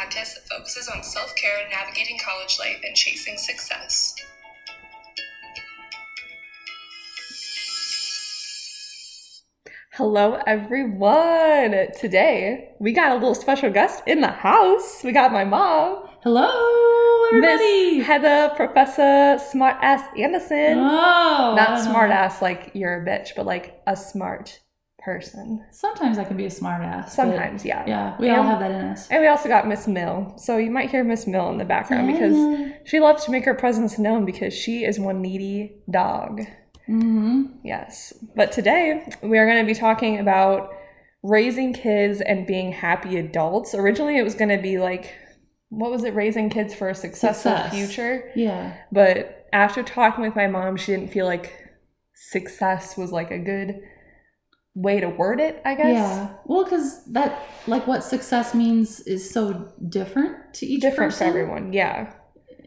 podcast that focuses on self care, navigating college life, and chasing success. Hello, everyone. Today we got a little special guest in the house. We got my mom, Hello, everybody. Miss Heather Professor Smartass Anderson. oh, Not don't know. smartass like you're a bitch, but like a smart person. Sometimes I can be a smart ass. Sometimes, yeah. Yeah, we all have that in us. And we also got Miss Mill. So you might hear Miss Mill in the background Yeah. because she loves to make her presence known because she is one needy dog. hmm Yes. But today we are going to be talking about raising kids and being happy adults. Originally it was going to be like, what was it? Raising kids for a successful Success. future. Yeah. But after talking with my mom, she didn't feel like success was like a good way to word it, I guess. Yeah. Well, because that, like, what success means is so different to each Different person. for everyone. Yeah.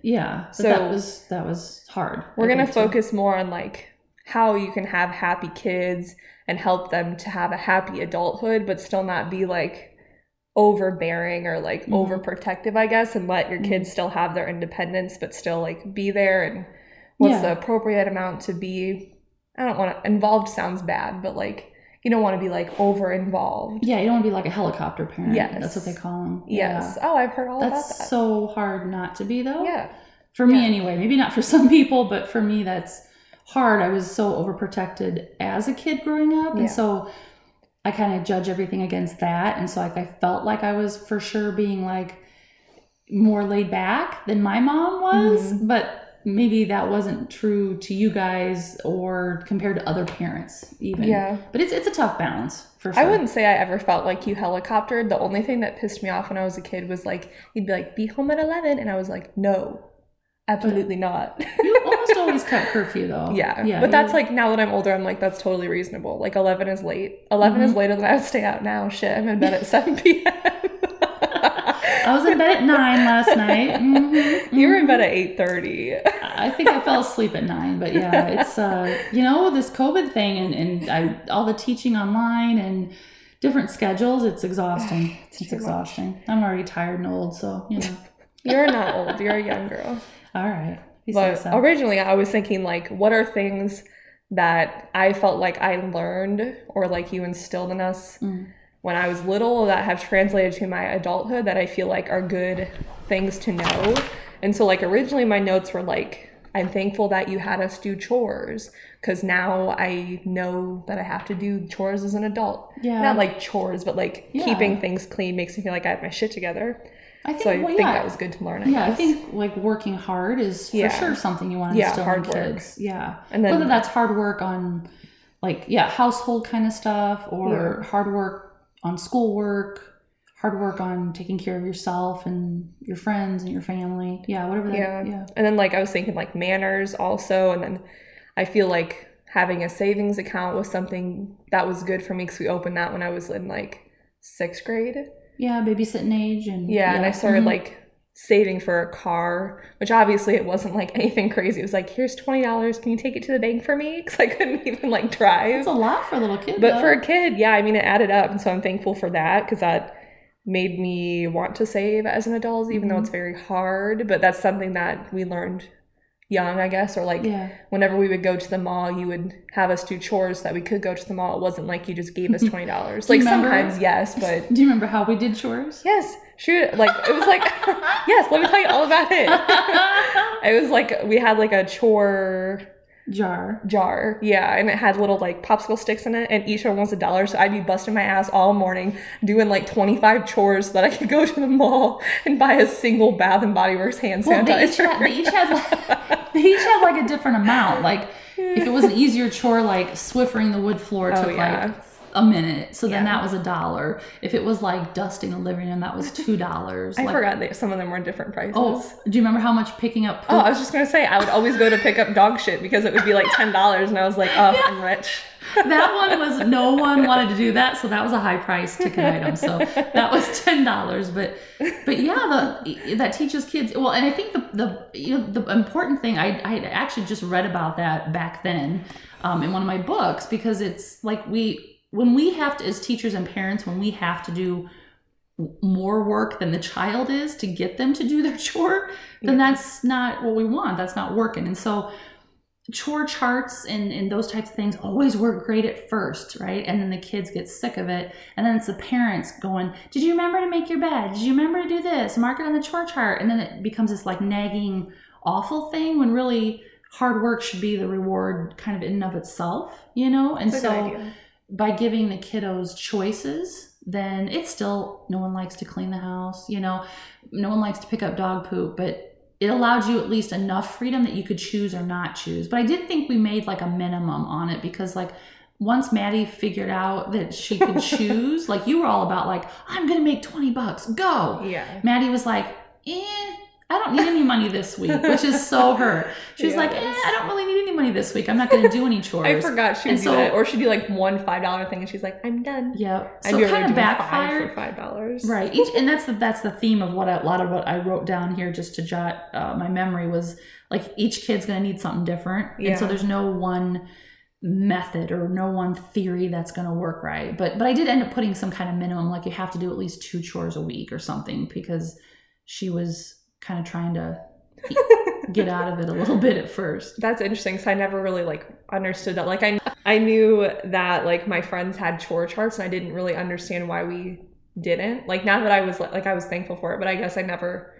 Yeah. So- that was that was hard. We're I going to think, too. focus more on like how you can have happy kids and help them to have a happy adulthood, but still not be like overbearing or like Mhm. overprotective, I guess, and let your kids still have their independence, but still like be there and what's Yeah. the appropriate amount to be. I don't want to, involved sounds bad, but like you don't want to be like over involved. Yeah, you don't want to be like a helicopter parent. Yes. That's what they call them. Yes. Oh, I've heard all That's about that. That's so hard not to be, though. yeah. for me Yeah. anyway maybe not for some people but for me that's hard i was so overprotected as a kid growing up Yeah. and so i kind of judge everything against that and so like i felt like i was for sure being like more laid back than my mom was Mhm. but maybe that wasn't true to you guys or compared to other parents even Yeah. but it's it's a tough balance for sure I wouldn't say I ever felt like you helicoptered. The only thing that pissed me off when I was a kid was like, you'd be like, be home at 11. And I was like, no, absolutely not. you almost always kept curfew though yeah. yeah But that's like, now that I'm older, I'm like, that's totally reasonable. Like, 11 is late. 11 is Mhm. later than I would stay out now. Shit, I'm in bed at 7 p.m. i was in bed at nine last night Mhm, You were in mhm. bed at 8.30. I think I fell asleep at nine, but yeah, it's uh, you know this COVID thing and and I, all the teaching online and different schedules. It's exhausting. It's It's, too much. exhausting. I'm already tired and old, so you know. You're not old. You're a young girl. All right. But so. originally, I was thinking, like, what are things that I felt like I learned or like you instilled in us Mm. When I was little that have translated to my adulthood that I feel like are good things to know. And so, like, originally, my notes were like, I'm thankful that you had us do chores because now I know that I have to do chores as an adult. Yeah. Not like chores, but like Yeah. keeping things clean makes me feel like I have my shit together. I think, So I well, think yeah. that was good to learn. I yeah, I think like working hard is for Yeah. sure something you want to Yeah, instill hard in work. kids. Yeah. And then Whether that's hard work on like yeah, household kind of stuff or hard work on schoolwork, hard work on taking care of yourself and your friends and your family. Yeah, whatever that Yeah. yeah. And then like I was thinking like manners also and then I feel like having a savings account was something that was good for me because we opened that when I was in like sixth grade. Yeah, babysitting age and Yeah, and I started mhm. like saving for a car, which obviously it wasn't like anything crazy. It was like, here's twenty dollars. Can you take it to the bank for me? Because I couldn't even like drive. it's a lot for a little kid. But though. for a kid, yeah, I mean, it added up, and so I'm thankful for that because that made me want to save as an adult, even though Mhm. it's very hard. But that's something that we learned young, I guess, or like yeah, whenever we would go to the mall, you would have us do chores that we could go to the mall. It wasn't like you just gave us twenty dollars. Like remember? sometimes, yes, but do you remember how we did chores? yes, shoot, like it was like yes. Let me tell you all about it. It was like we had like a chore Jar. jar. Yeah, and it had little like popsicle sticks in it, and each one was a dollar. So I'd be busting my ass all morning doing like 25 chores so that I could go to the mall and buy a single Bath and Body Works hand Well, they each sanitizer. had, they each had like, they each had like a different amount. Like if it was an easier chore, like Swiffering the wood floor Oh, took yeah. like a minute, so then Yeah. that was a dollar. If it was like dusting the living room, that was two dollars. I like, forgot that some of them were different prices. Oh, do you remember how much picking up? Poop? Oh, I was just gonna say I would always go to pick up dog shit because it would be like ten dollars, and I was like, oh, I'm rich. that one was no one wanted to do that, so that was a high price ticket item. So that was ten dollars. But but yeah, the that teaches kids. Well, and I think the the you know the important thing I I actually just read about that back then um, in one of my books because it's like we when we have to as teachers and parents when we have to do more work than the child is to get them to do their chore, then Yeah. that's not what we want. That's not working. And so chore charts and, and those types of things always work great at first, right? And then the kids get sick of it. And then it's the parents going, Did you remember to make your bed? Did you remember to do this? Mark it on the chore chart. And then it becomes this like nagging, awful thing when really hard work should be the reward kind of in and of itself, you know? And so. By giving the kiddos choices, then it's still no one likes to clean the house, you know, no one likes to pick up dog poop, but it allowed you at least enough freedom that you could choose or not choose. But I did think we made like a minimum on it because like once Maddie figured out that she could choose, like you were all about like, I'm gonna make 20 bucks, go. Yeah. Maddie was like, eh, I don't need any money this week, which is so her. She was Yeah, like, eh. I don't really need any money this week. I'm not gonna do any chores. I forgot she would so- that, or she'd do like one five dollar thing, and she's like, "I'm done." Yeah. I'd So over kind of backfired. for five dollars. Right. Each, and that's the that's the theme of what I, a lot of what I wrote down here just to jot uh, my memory was like each kid's going to need something different, and so there's no one method or no one theory that's going to work right. But but I did end up putting some kind of minimum, like you have to do at least two chores a week or something, because she was kind of trying to get out of it a little bit at first. That's interesting because I never really like understood that. Like I I knew that like my friends had chore charts, and I didn't really understand why we didn't. Like now that I was like I was thankful for it, but I guess I never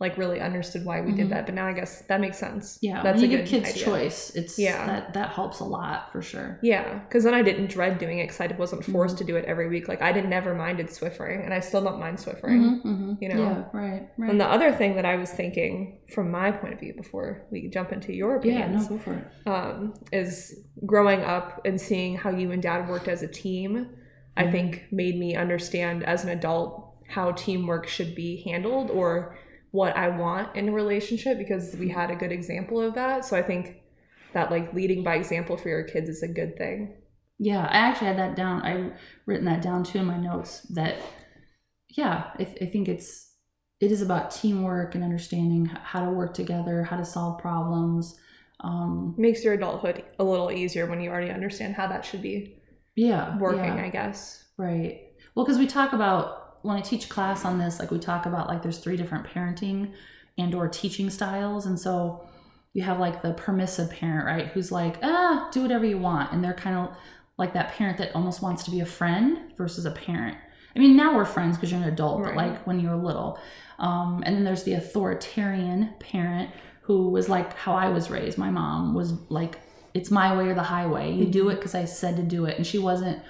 like really understood why we Mhm. did that. But now I guess that makes sense. Yeah, that's when a you good give kids idea. choice, it's Yeah. that that helps a lot for sure. Yeah, because then I didn't dread doing it because I wasn't forced Mm-hmm. to do it every week. Like I did never minded Swiffering, and I still don't mind Swiffering. Mhm, mhm. you know? Yeah. Right. Right. And the other thing that I was thinking from my point of view before we jump into your yeah. No, go for it. um, is growing up and seeing how you and dad worked as a team, I Mhm. think made me understand as an adult how teamwork should be handled or what I want in a relationship because we had a good example of that. So I think that like leading by example for your kids is a good thing. Yeah, I actually had that down. I written that down too in my notes. That yeah, I, I think it's it is about teamwork and understanding how to work together, how to solve problems. Um, makes your adulthood a little easier when you already understand how that should be yeah, working, yeah, I guess. right. Well, because we talk about when I teach class on this, like we talk about like there's three different parenting and or teaching styles, and so you have like the permissive parent, right, who's like, ah, do whatever you want, and they're kind of like that parent that almost wants to be a friend versus a parent. I mean, now we're friends because you're an adult, but like when you were little. Um, and then there's the authoritarian parent who was like how I was raised. My mom was like, it's my way or the highway. You do it because I said to do it. And she wasn't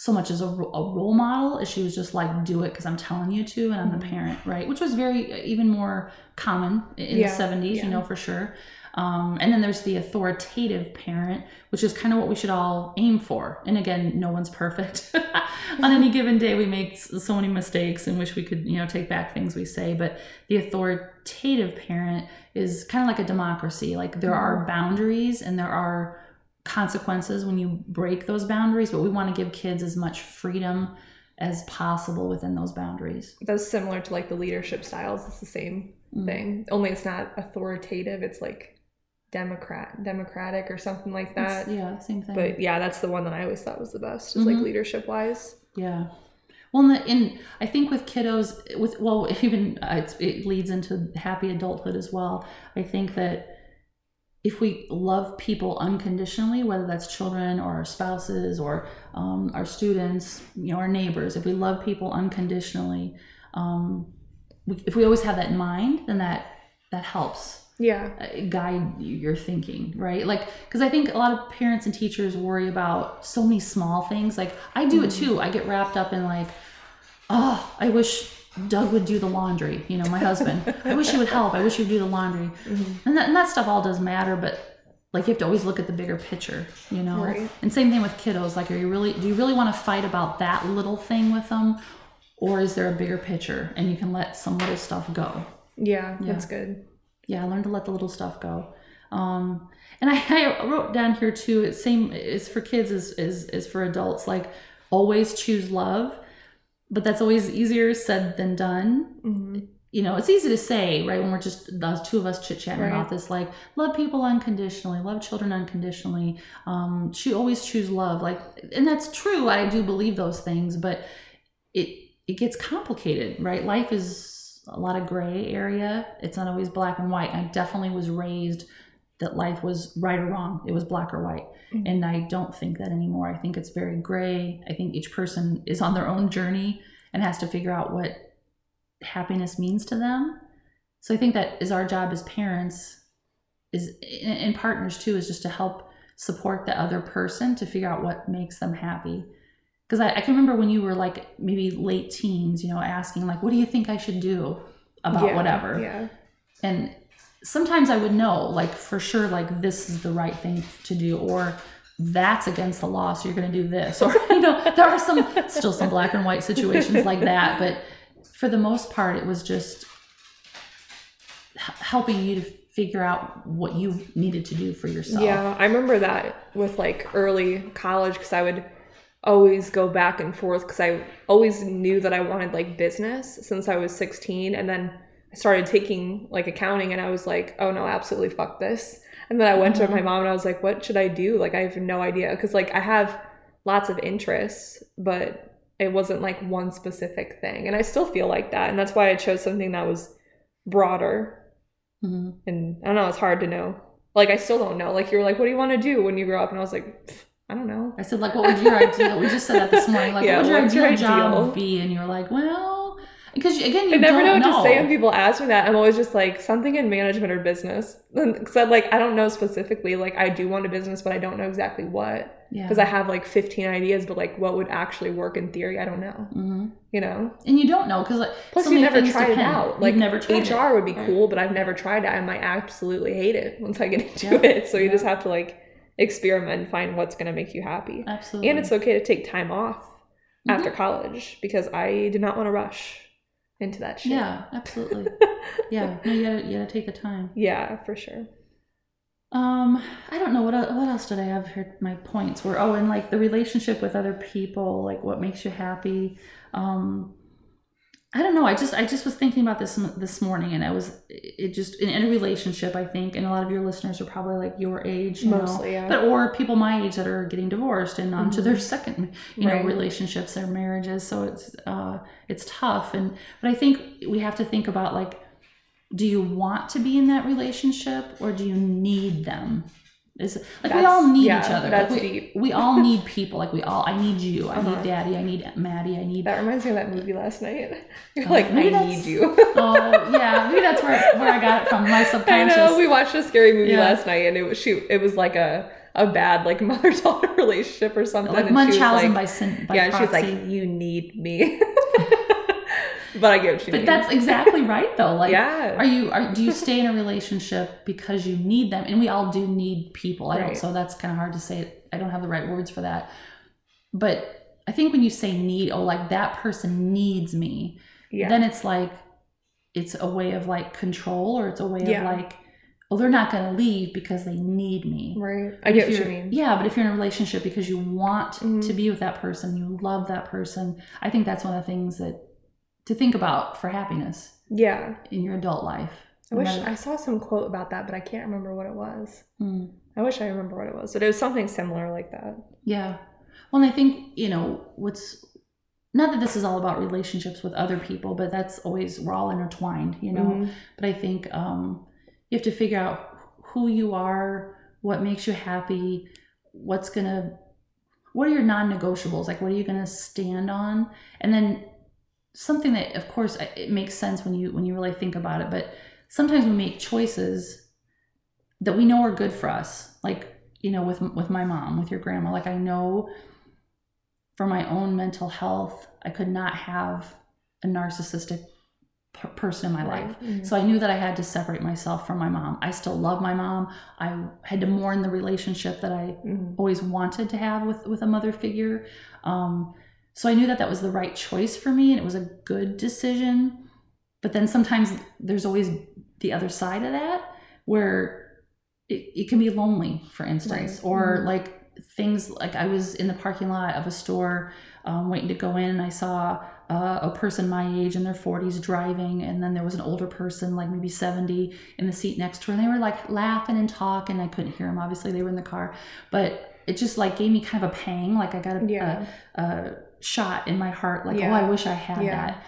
so much as a, a role model as she was just like, do it because I'm telling you to, and I'm the Mhm. parent, right? Which was very, even more common in Yeah, the 70s, yeah. you know, for sure. Um, and then there's the authoritative parent, which is kind of what we should all aim for. And again, no one's perfect. On any given day, we make so many mistakes and wish we could, you know, take back things we say. But the authoritative parent is kind of like a democracy. Like there are boundaries and there are consequences when you break those boundaries, but we want to give kids as much freedom as possible within those boundaries. That's similar to like the leadership styles. It's the same Mm. thing. Only it's not authoritative. It's like democrat democratic or something like It's- that. yeah, same thing. But yeah, that's the one that I always thought was the best. Is like leadership wise. Yeah. Well, in, I think with kiddos, with well, even uh, it's, it leads into happy adulthood as well. I think that if we love people unconditionally, whether that's children or our spouses or um, our students, you know, our neighbors, if we love people unconditionally, um, we, if we always have that in mind, then that that helps Yeah. uh, guide your thinking, right? Like, because I think a lot of parents and teachers worry about so many small things. Like, I do it too. I get wrapped up in like, oh, I wish Doug would do the laundry. You know, my husband. I wish he would help. I wish he would do the laundry. And that, and that stuff all does matter, but like you have to always look at the bigger picture, you know. Right. And same thing with kiddos. Like, are you really? Do you really want to fight about that little thing with them, or is there a bigger picture and you can let some little stuff go? Yeah, Yeah. that's good. yeah, learn to let the little stuff go. Um, and I, I wrote down here too. It's same is for kids as is is for adults. Like always choose love, but that's always easier said than done. hmm You know, it's easy to say, right? When we're just the two of us chit chatting Right. about this, like love people unconditionally, love children unconditionally. Um, cho- always choose love, like, and that's true. I do believe those things, but it it gets complicated, right? Life is a lot of gray area. It's not always black and white. I definitely was raised that life was right or wrong. It was black or white. Mhm. And I don't think that anymore. I think it's very gray. I think each person is on their own journey and has to figure out what happiness means to them. So I think that is our job as parents is and and partners too is just to help support the other person to figure out what makes them happy. Because I, I can remember when you were like maybe late teens, you know, asking like, "What do you think I should do about Yeah, whatever?" Yeah. and sometimes i would know like for sure like this is the right thing to do or that's against the law so you're going to do this or you know there are some still some black and white situations like that but for the most part it was just helping you to figure out what you needed to do for yourself Yeah, I remember that with like early college because I would always go back and forth because I always knew that I wanted like business since I was 16. And then I started taking like accounting and I was like, oh no, absolutely fuck this. And then I went to my mom and I was like, what should I do? Like, I have no idea because like I have lots of interests, but it wasn't like one specific thing. And I still feel like that. And that's why I chose something that was broader Mhm. and I don't know, it's hard to know. Like I still don't know. Like you were like, what do you want to do when you grow up? And I was like, I don't know. i said like what would your ideal we just said that this morning like Yeah, what would your what's your ideal job be and you're like well because again you I never know what know to say when people ask me that. I'm always just like something in management or business. Because I like I don't know specifically. Like I do want a business, but I don't know exactly what. yeah Because I have like 15 ideas, but like what would actually work in theory, I don't know. hmm You know. and you don't know because like Plus, so you never tried it depend. out. You've Like never tried HR it. would be Right. cool, but I've never tried it. I might absolutely hate it once I get into Yeah. it. So you Yeah. just have to like experiment and find what's gonna make you happy. Absolutely. And it's okay to take time off Mhm. after college because I did not want to rush into that shit. Yeah, absolutely. yeah, no, you gotta, you gotta take the time. Yeah, for sure. Um, I don't know what el- what else did I have here. My points were oh, and like the relationship with other people, like what makes you happy. Um, I don't know. I just I just was thinking about this this morning, and I was it just in, in a relationship. I think, and a lot of your listeners are probably like your age, you know, yeah. but or people my age that are getting divorced and on to Mhm. their second, you know, relationships, their marriages. So it's uh it's tough, and but I think we have to think about like do you want to be in that relationship or do you need them is like we all need yeah, each other that's like, we, deep. we all need people like we all i need you i Uh-huh. need daddy i need maddie i need That reminds me of that movie last night. You're Oh, like, I need you. oh yeah maybe that's where, where i got it from my subconscious. I know. We watched a scary movie Yeah. last night, and it was she. It was like a a bad like mother daughter relationship or something. like and munchausen like, by, sin, by yeah, and she was like, you need me. But I get what you but mean. that's exactly right though like yeah. are you are do you stay in a relationship because you need them and we all do need people i don't Right. so that's kind of hard to say i don't have the right words for that but i think when you say need oh like that person needs me yeah. then it's like it's a way of like control or it's a way Yeah. of like oh they're not going to leave because they need me right. I get what you mean. yeah but if you're in a relationship because you want Mhm. to be with that person you love that person i think that's one of the things that to think about for happiness Yeah. in your adult life I wish I saw some quote about that, but I can't remember what it was. Hmm. I wish I remember what it was, but it was something similar like that. Yeah. Well, and I think, you know, what's not that this is all about relationships with other people, but that's always, we're all intertwined, you know. Mhm. But I think um, you have to figure out who you are, what makes you happy, what's going to, what are your non negotiables? Like, what are you going to stand on? And then something that, of course, it makes sense when you when you really think about it, but sometimes we make choices that we know are good for us. Like, you know, with with my mom, with your grandma, like I know for my own mental health, I could not have a narcissistic p- person in my life. Mhm. So I knew that I had to separate myself from my mom. I still love my mom. I had to mourn the relationship that I Mhm. always wanted to have with with a mother figure. Um, so I knew that that was the right choice for me, and it was a good decision. But then sometimes there's always the other side of that where it, it can be lonely, for instance, Right. or Mhm. like things like I was in the parking lot of a store um, waiting to go in, and I saw uh, a person my age in their 40s driving, and then there was an older person, like maybe 70, in the seat next to her, and they were like laughing and talking. I couldn't hear them, obviously, they were in the car, but it just like gave me kind of a pang. Like I got a, Yeah. a, a shot in my heart like, Yeah. oh, I wish I had Yeah. that.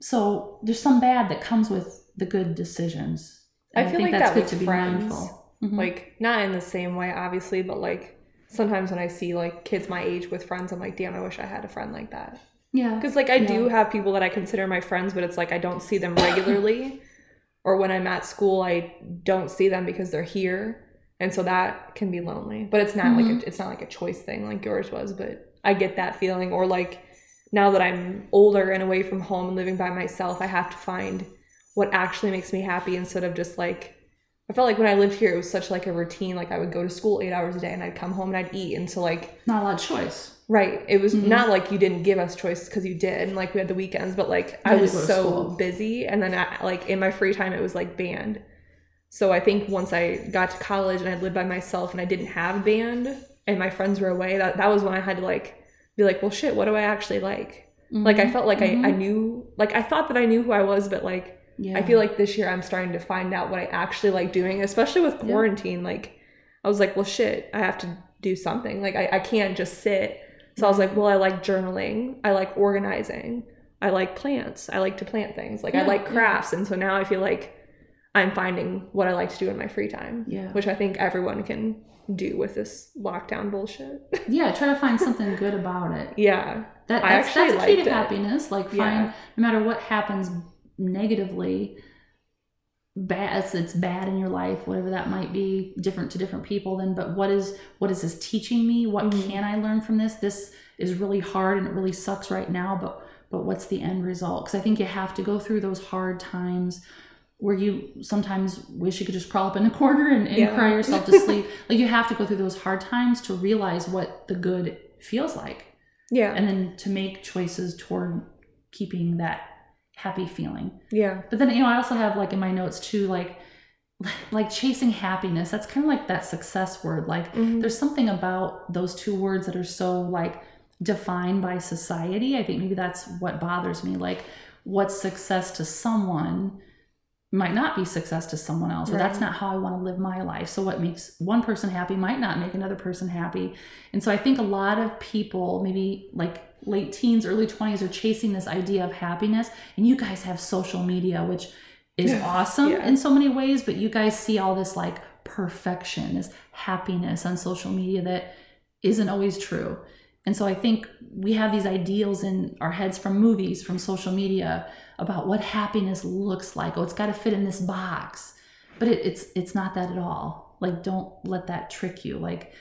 So there's some bad that comes with the good decisions. I And feel like that's that with friends. mindful. Mhm. Like not in the same way, obviously, but like sometimes when I see like kids my age with friends, I'm like, damn, I wish I had a friend like that. yeah, Because like I do have people that I consider my friends, but it's like I don't see them regularly, or when I'm at school, I don't see them because they're here, and so that can be lonely. But it's not like Mhm. a, it's not like a choice thing like yours was. But I get that feeling, or like now that I'm older and away from home and living by myself, I have to find what actually makes me happy instead of just like. I felt like when I lived here, it was such like a routine. Like I would go to school eight hours a day, and I'd come home and I'd eat, and so like not a lot of choice. Right. It was Mhm. not like you didn't give us choices because you did, and like we had the weekends, but like I to was so school. busy, and then I, like in my free time, it was like band. So I think once I got to college and I lived by myself and I didn't have band, and my friends were away, that that was when I had to like be like, well, shit, what do I actually like? Like I Mhm. felt like Mhm. I I knew, like I thought that I knew who I was, but like yeah. I feel like this year I'm starting to find out what I actually like doing, especially with Yeah. quarantine. Like, I was like, well, shit, I have to do something. Like, I, I can't just sit. So I was like, well, I like journaling. I like organizing. I like plants. I like to plant things. Like, I Yeah, like yeah. crafts. And so now I feel like I'm finding what I like to do in my free time, Yeah. which I think everyone can do with this lockdown bullshit. yeah, try to find something good about it. yeah. That, that's, that's a key to it. happiness. Like, find Yeah. no matter what happens negatively, bad it's, it's bad in your life, whatever that might be, different to different people. Then, but what is what is this teaching me? What Mhm. can I learn from this? This is really hard and it really sucks right now. But but what's the end result? Because I think you have to go through those hard times where you sometimes wish you could just crawl up in a corner and, and Yeah. cry yourself to sleep. like you have to go through those hard times to realize what the good feels like Yeah. and then to make choices toward keeping that happy feeling. yeah. But then you know, I also have like in my notes too, like like chasing happiness. That's kind of like that success word. Like Mhm. there's something about those two words that are so like defined by society. I think maybe that's what bothers me. Like what's success to someone might not be success to someone else, or that's not how I want to live my life. So what makes one person happy might not make another person happy. And so I think a lot of people, maybe like late teens, early 20s, are chasing this idea of happiness. And you guys have social media, which is Yeah. awesome Yeah. in so many ways, but you guys see all this like perfection, this happiness on social media that isn't always true. And so I think we have these ideals in our heads from movies, from social media about what happiness looks like. Oh, it's got to fit in this box. But it, it's it's not that at all. Like don't let that trick you. Like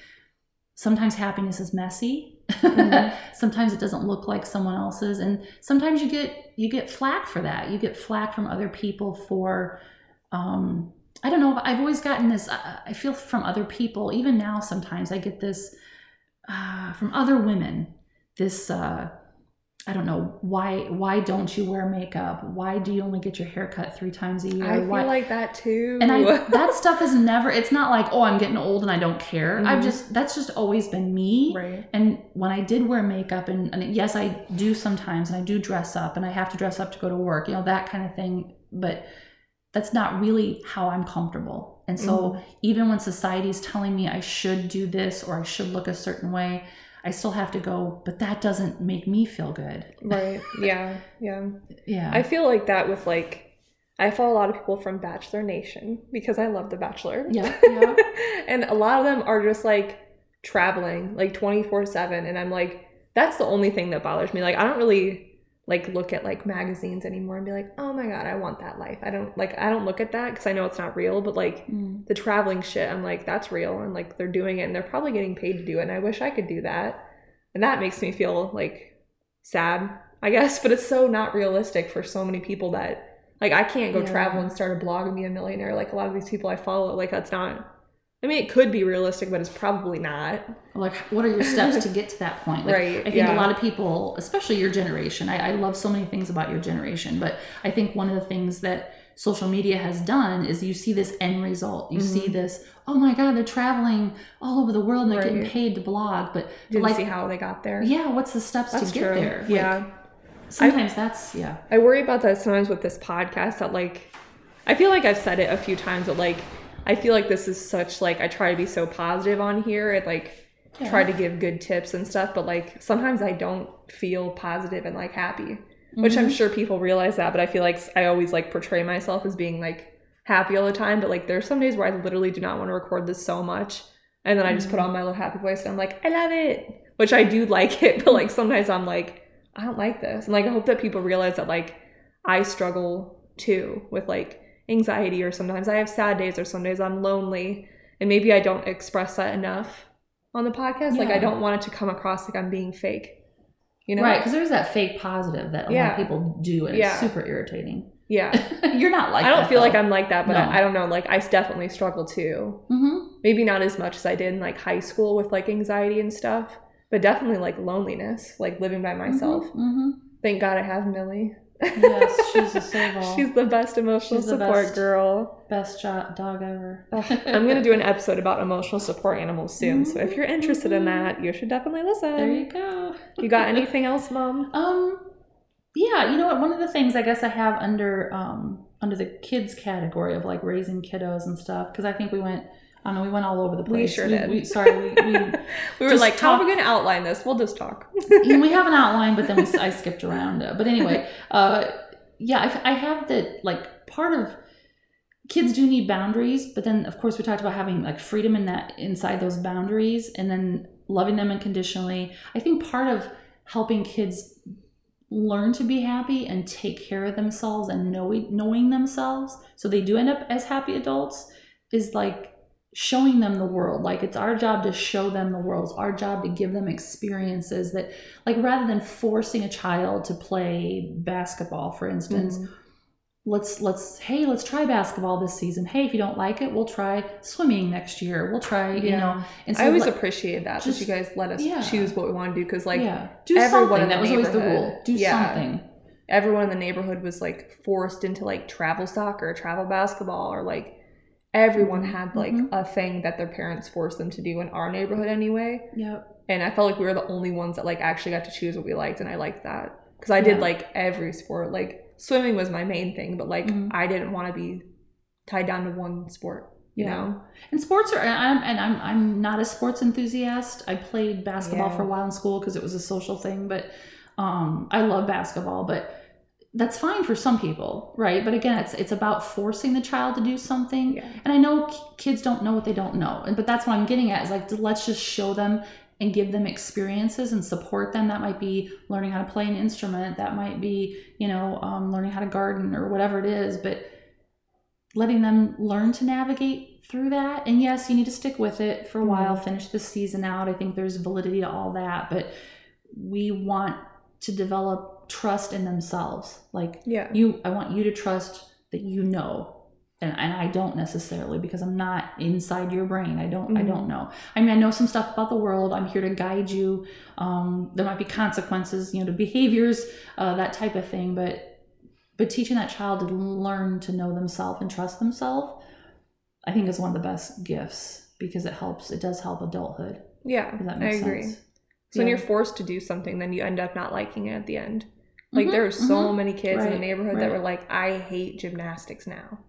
sometimes happiness is messy. Mhm. sometimes it doesn't look like someone else's and sometimes you get you get flack for that. You get flack from other people for um I don't know. I've always gotten this. I feel from other people. Even now, sometimes I get this uh, from other women. This uh, I don't know why. Why don't you wear makeup? Why do you only get your hair cut three times a year? I feel like that too. and I that stuff is never. It's not like oh I'm getting old and I don't care. I've Mhm. just that's just always been me. right. And when I did wear makeup, and, and yes, I do sometimes, and I do dress up, and I have to dress up to go to work, you know, that kind of thing. But that's not really how I'm comfortable. And so, Mhm. even when society is telling me I should do this or I should look a certain way, I still have to go, but that doesn't make me feel good. Right. Yeah. Yeah. Yeah. I feel like that with like I follow a lot of people from Bachelor Nation because I love The Bachelor. yeah. Yeah. and a lot of them are just like traveling like 24/7 and I'm like that's the only thing that bothers me. Like I don't really like look at like magazines anymore and be like, "Oh my god, I want that life." I don't like I don't look at that cuz I know it's not real, but like Mm. the traveling shit, I'm like that's real and like they're doing it and they're probably getting paid to do it and I wish I could do that. And that makes me feel like sad, I guess, but it's so not realistic for so many people that like I can't go Yeah. travel and start a blog and be a millionaire like a lot of these people I follow. Like that's not I mean, it could be realistic, but it's probably not. like what are your steps to get to that point like, Right, i think yeah. a lot of people especially your generation I, I love so many things about your generation but i think one of the things that social media has done is you see this end result you see Mhm. this oh my god they're traveling all over the world and they're getting paid to blog but Didn't like see how they got there. yeah what's the steps that's to get true. there Like, yeah. sometimes that's yeah I worry about that sometimes with this podcast that like I feel like I've said it a few times, but like I feel like this is such like I try to be so positive on here. It like Yeah. try to give good tips and stuff, but like sometimes I don't feel positive and like happy, which I'm Mhm. sure people realize that, but I feel like I always like portray myself as being like happy all the time, but like there's some days where I literally do not want to record this so much. And then I just put on my little happy voice and I'm like, I love it, which I do like it, but like sometimes I'm like, I don't like this. And like I hope that people realize that like I struggle too with like anxiety or sometimes I have sad days or some days I'm lonely and maybe I don't express that enough on the podcast. Like I don't want it to come across like I'm being fake. You know? Right, because there's that fake positive that a lot of people do, and Yeah. it's super irritating. Yeah. You're not like I don't that, feel like. I'm like that, but No. I, I don't know. Like I definitely struggle too. Mhm. Maybe not as much as I did in like high school with like anxiety and stuff, but definitely like loneliness, like living by myself. Mhm. Thank God I have Millie. Yes, she's a. She's the best emotional the support best. girl. best jo- dog ever. I'm gonna do an episode about emotional support animals soon. So if you're interested in that, you should definitely listen. There you go. You got anything else, Mom? Um, yeah, you know what? One of the things I guess I have under um under the kids category of like raising kiddos and stuff because I think we went. I know. We went all over the place. We sure did. We, sorry, we, we We were like, how are talk- we gonna outline this? We'll just talk. we have an outline, but then we, I skipped around. Uh, but anyway, uh, yeah, I, I have that like part of kids do need boundaries, but then of course we talked about having like freedom in that inside those boundaries, and then loving them unconditionally. I think part of helping kids learn to be happy and take care of themselves and knowing knowing themselves, so they do end up as happy adults, is like showing them the world like it's our job to show them the world it's our job to give them experiences that like rather than forcing a child to play basketball for instance Mhm. let's let's hey let's try basketball this season hey if you don't like it we'll try swimming next year we'll try you Yeah. know and I always appreciate that just- that you guys let us yeah. choose what we want to do because like yeah do everyone something that was always the rule do Yeah. something everyone in the neighborhood was like forced into like travel soccer, travel basketball, or like everyone had like Mhm. a thing that their parents forced them to do in our neighborhood anyway. yep And I felt like we were the only ones that like actually got to choose what we liked, and I liked that because I did like every sport. Like swimming was my main thing, but like Mhm. I didn't want to be tied down to one sport. You Yeah. know? And sports are, and I'm, and I'm, I'm not a sports enthusiast. I played basketball Yeah. for a while in school because it was a social thing, but um, I love basketball. But that's fine for some people, right? But again, it's it's about forcing the child to do something. Yeah. And I know k- kids don't know what they don't know, and but that's what I'm getting at is like let's just show them and give them experiences and support them. That might be learning how to play an instrument. That might be you know um, learning how to garden or whatever it is, but letting them learn to navigate through that. And yes, you need to stick with it for a while, finish the season out. I think there's validity to all that, but we want to develop trust in themselves. Like Yeah. you, I want you to trust that you know. And, and I don't necessarily because I'm not inside your brain. I don't I Mhm. don't know. I mean I know some stuff about the world. I'm here to guide you. Um, there might be consequences, you know, to behaviors, uh, that type of thing. But but teaching that child to learn to know themselves and trust themselves i think is one of the best gifts because it helps it does help adulthood Yeah. I agree. sense So when you're forced to do something, then you end up not liking it at the end. Like Mhm, there are so mhm. many kids in the Right, neighborhood that were like, I hate gymnastics now.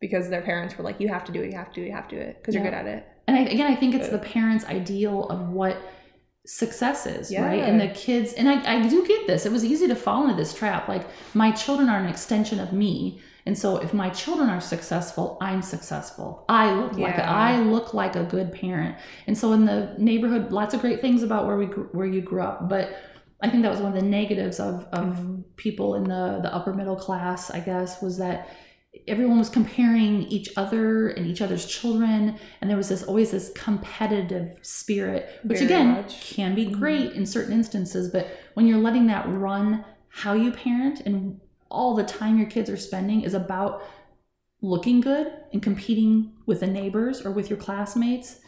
Because their parents were like, You have to do it, you have to do it, you have to do it, because you're good at it. and I, again i think it's the parents ideal of what success is right and the kids and I, I do get this it was easy to fall into this trap like my children are an extension of me and so if my children are successful i'm successful i look like a, Yeah. i look like a good parent and so in the neighborhood lots of great things about where we where you grew up but i think that was one of the negatives of of Mhm. people in the the upper middle class i guess was that everyone was comparing each other and each other's children and there was this always this competitive spirit which Very again much. can be Mhm. great in certain instances but when you're letting that run how you parent and all the time your kids are spending is about looking good and competing with the neighbors or with your classmates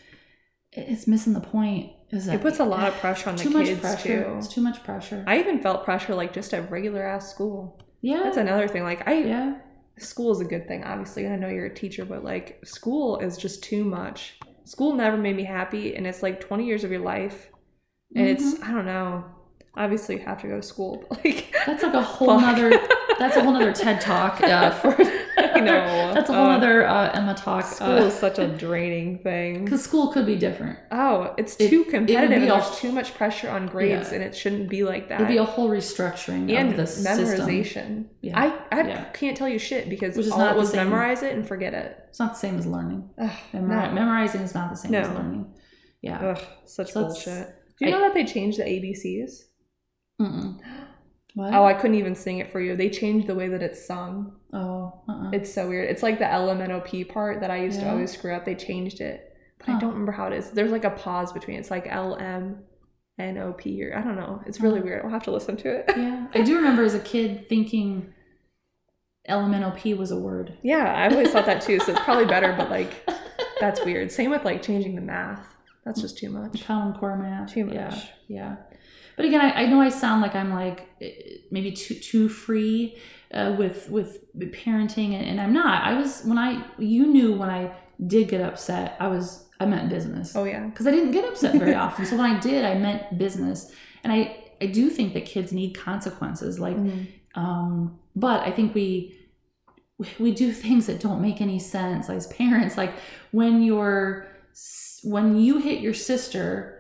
it's missing the point It puts a lot of pressure on the too much kids pressure too. it's too much pressure I even felt pressure like just at regular ass school. yeah That's another thing. Like I yeah school is a good thing, obviously, and I know you're a teacher, but like school is just too much. School never made me happy, and it's like 20 years of your life, and it's Mm-hmm. I don't know. Obviously, you have to go to school, but like That's like a whole Fuck. nother. That's a whole nother TED talk uh, for I know. That's a whole Uh, other uh, Emma talk. School is such a draining thing. Because school could be different. Oh, it's It- too it competitive. a- There's too much pressure on grades, Yeah. and it shouldn't be like that. It'd be a whole restructuring and of the system. memorization. Yeah. I I Yeah. can't tell you shit because Which is all not it was same. memorize it and forget it. It's not the same as learning. Ugh, Memori- no. Memorizing is not the same as learning. Yeah. Ugh, such So bullshit. Do you I- know that they changed the ABCs? Mm-mm. What? Oh, I couldn't even sing it for you. They changed the way that it's sung. oh. Uh-uh. It's so weird. It's like the LMNOP part that I used to always screw up. They changed it, but I don't remember how it is. There's like a pause between. It's like L M N O P or I don't know. It's really Huh. weird. I'll have to listen to it. yeah. I do remember as a kid thinking LMNOP was a word. Yeah, I always thought that too. So it's probably better, but like that's weird. Same with like changing the math. That's just too much. Common core math. Too much. Yeah. yeah. But again, I, I know I sound like I'm like eh, maybe too too free uh, with with parenting, and, and I'm not. I was when I you knew when I did get upset, I was I meant business. Oh yeah. because I didn't get upset very often. So when I did, I meant business, and I I do think that kids need consequences. Like, Mhm. um, but I think we we do things that don't make any sense as parents. Like when you're when you hit your sister,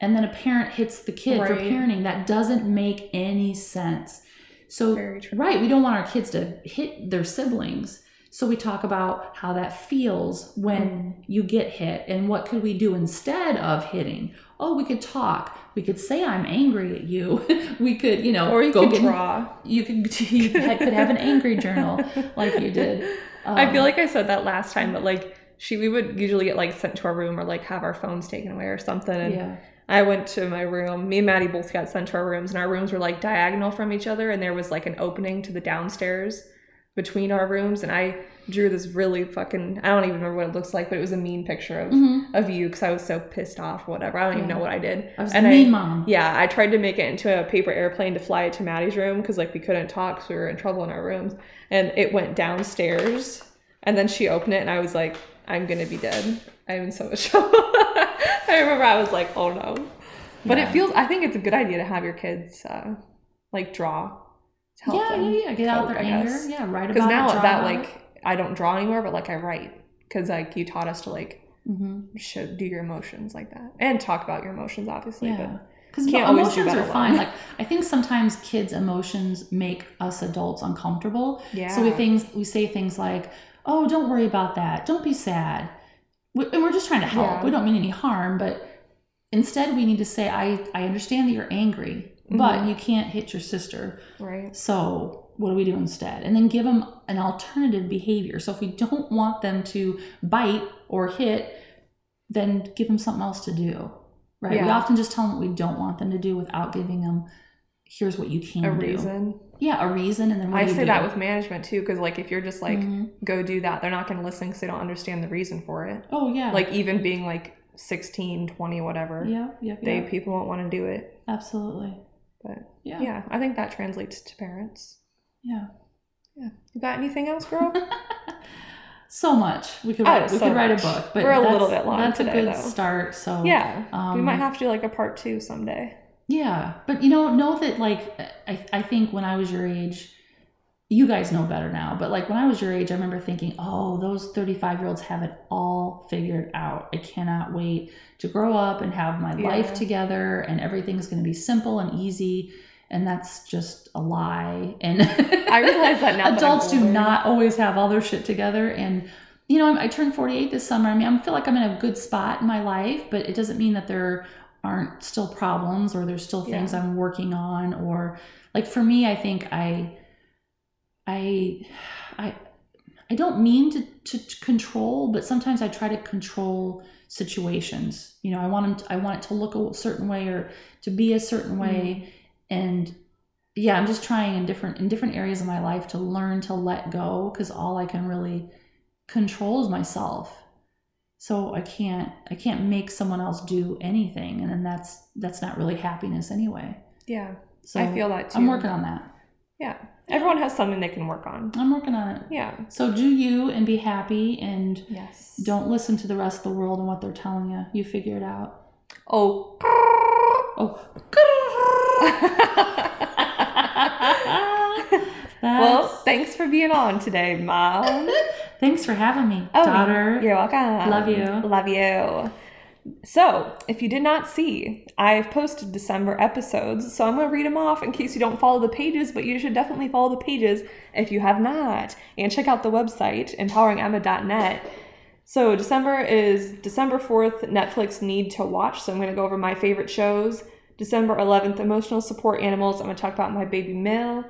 and then a parent hits the kid for parenting, that doesn't make any sense. So Right. We don't want our kids to hit their siblings. So we talk about how that feels when Mm. you get hit and what could we do instead of hitting? Oh, we could talk. We could say I'm angry at you. we could, you know, Or you go could get draw. you could you could have an angry journal like you did. I feel Um, like I said that last time, but like she, we would usually get like sent to our room or like have our phones taken away or something. And yeah. I went to my room. Me and Maddie both got sent to our rooms, and our rooms were like diagonal from each other, and there was like an opening to the downstairs between our rooms. And I drew this really fucking I don't even remember what it looks like, but it was a mean picture of Mhm. of you because I was so pissed off, or whatever. I don't even know what I did. I was And mean mom. Yeah, I tried to make it into a paper airplane to fly it to Maddie's room because like we couldn't talk, so we were in trouble in our rooms. And it went downstairs, and then she opened it, and I was like, "I'm gonna be dead. I'm in so much trouble." I remember I was like, "Oh no," but Yeah. it feels. I think it's a good idea to have your kids uh, like draw. Yeah, yeah, yeah. Get out their I anger. guess. Yeah, write Because now it, that about like I don't draw anymore, but like I write because like you taught us to like hmm show do your emotions like that and talk about your emotions, obviously. Yeah. Because Can't always do emotions that are fine. Like I think sometimes kids' emotions make us adults uncomfortable. Yeah, So we things we say things like, "Oh, don't worry about that. Don't be sad," and we're just trying to help. Yeah. We don't mean any harm, but instead we need to say, "I I understand that you're angry, but Mhm. you can't hit your sister. right. So what do we do instead?" And then give them an alternative behavior. So if we don't want them to bite or hit, then give them something else to do. Right? We often just tell them what we don't want them to do without giving them. Here's what you can A do. reason. Yeah, a reason, and then I say do? that with management too, because like if you're just like Mhm. go do that, they're not going to listen because they don't understand the reason for it. Oh yeah. Like even being like 16, 20, whatever, yeah, yeah, they yeah. people won't want to do it. absolutely. But Yeah. yeah. I think that translates to parents. Yeah. Yeah, you got anything else, girl? So much. We could Oh, write, we so could write a much. book, but We're a little bit long That's today, a good though. start. So yeah, we um, might have to do like a part two someday. Yeah, but you know, know that like I, I think when I was your age, you guys know better now. But like when I was your age, I remember thinking, oh, those thirty-five year olds have it all figured out. I cannot wait to grow up and have my Yeah. life together, and everything's going to be simple and easy. And that's just a lie. And I realize that now that adults do not always have all their shit together. And you know, I'm- I turned 48 this summer. I mean, I feel like I'm in a good spot in my life, but it doesn't mean that there aren't still problems or there's still things Yeah. I'm working on. Or like for me, I think I, I, I, I don't mean to, to, control, but sometimes I try to control situations. You know, I want 'em to, I want it to look a certain way or to be a certain way, mm-hmm. and yeah, I'm just trying in different in different areas of my life to learn to let go because all I can really control is myself. So I can't I can't make someone else do anything, and then that's that's not really happiness anyway. Yeah, So I feel that too. I'm working on that. Yeah, everyone has something they can work on. I'm working on it. Yeah. So do you and be happy and Yes. don't listen to the rest of the world and what they're telling you. You figure it out. Oh. Oh, Well, thanks for being on today, Mom. Thanks for having me, Oh, daughter. You're welcome. Love you. Love you. So, if you did not see, I've posted December episodes, so I'm going to read them off in case you don't follow the pages, but you should definitely follow the pages if you have not. And check out the website, empoweringemma.net. So, December is December 4th, Netflix Need to Watch. So, I'm going to go over my favorite shows. December 11th, Emotional Support Animals. I'm going to talk about my baby Mill.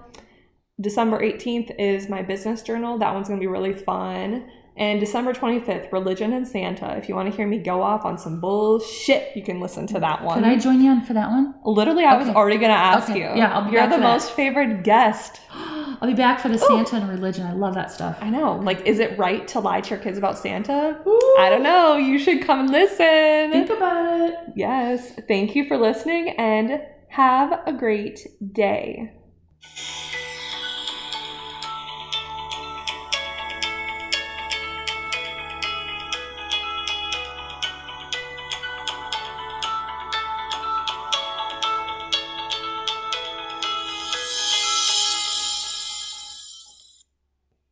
December 18th is my business journal. That one's going to be really fun. And December 25th, Religion and Santa. If you want to hear me go off on some bullshit, you can listen to that one. Can I join you on for that one? Literally, I was already going to ask Okay. you. Yeah, I'll be You're back the most favorite guest. I'll be back for the Santa and religion. I love that stuff. I know. Like, is it right to lie to your kids about Santa? I don't know. You should come and listen. Think about it. yes. Thank you for listening and have a great day.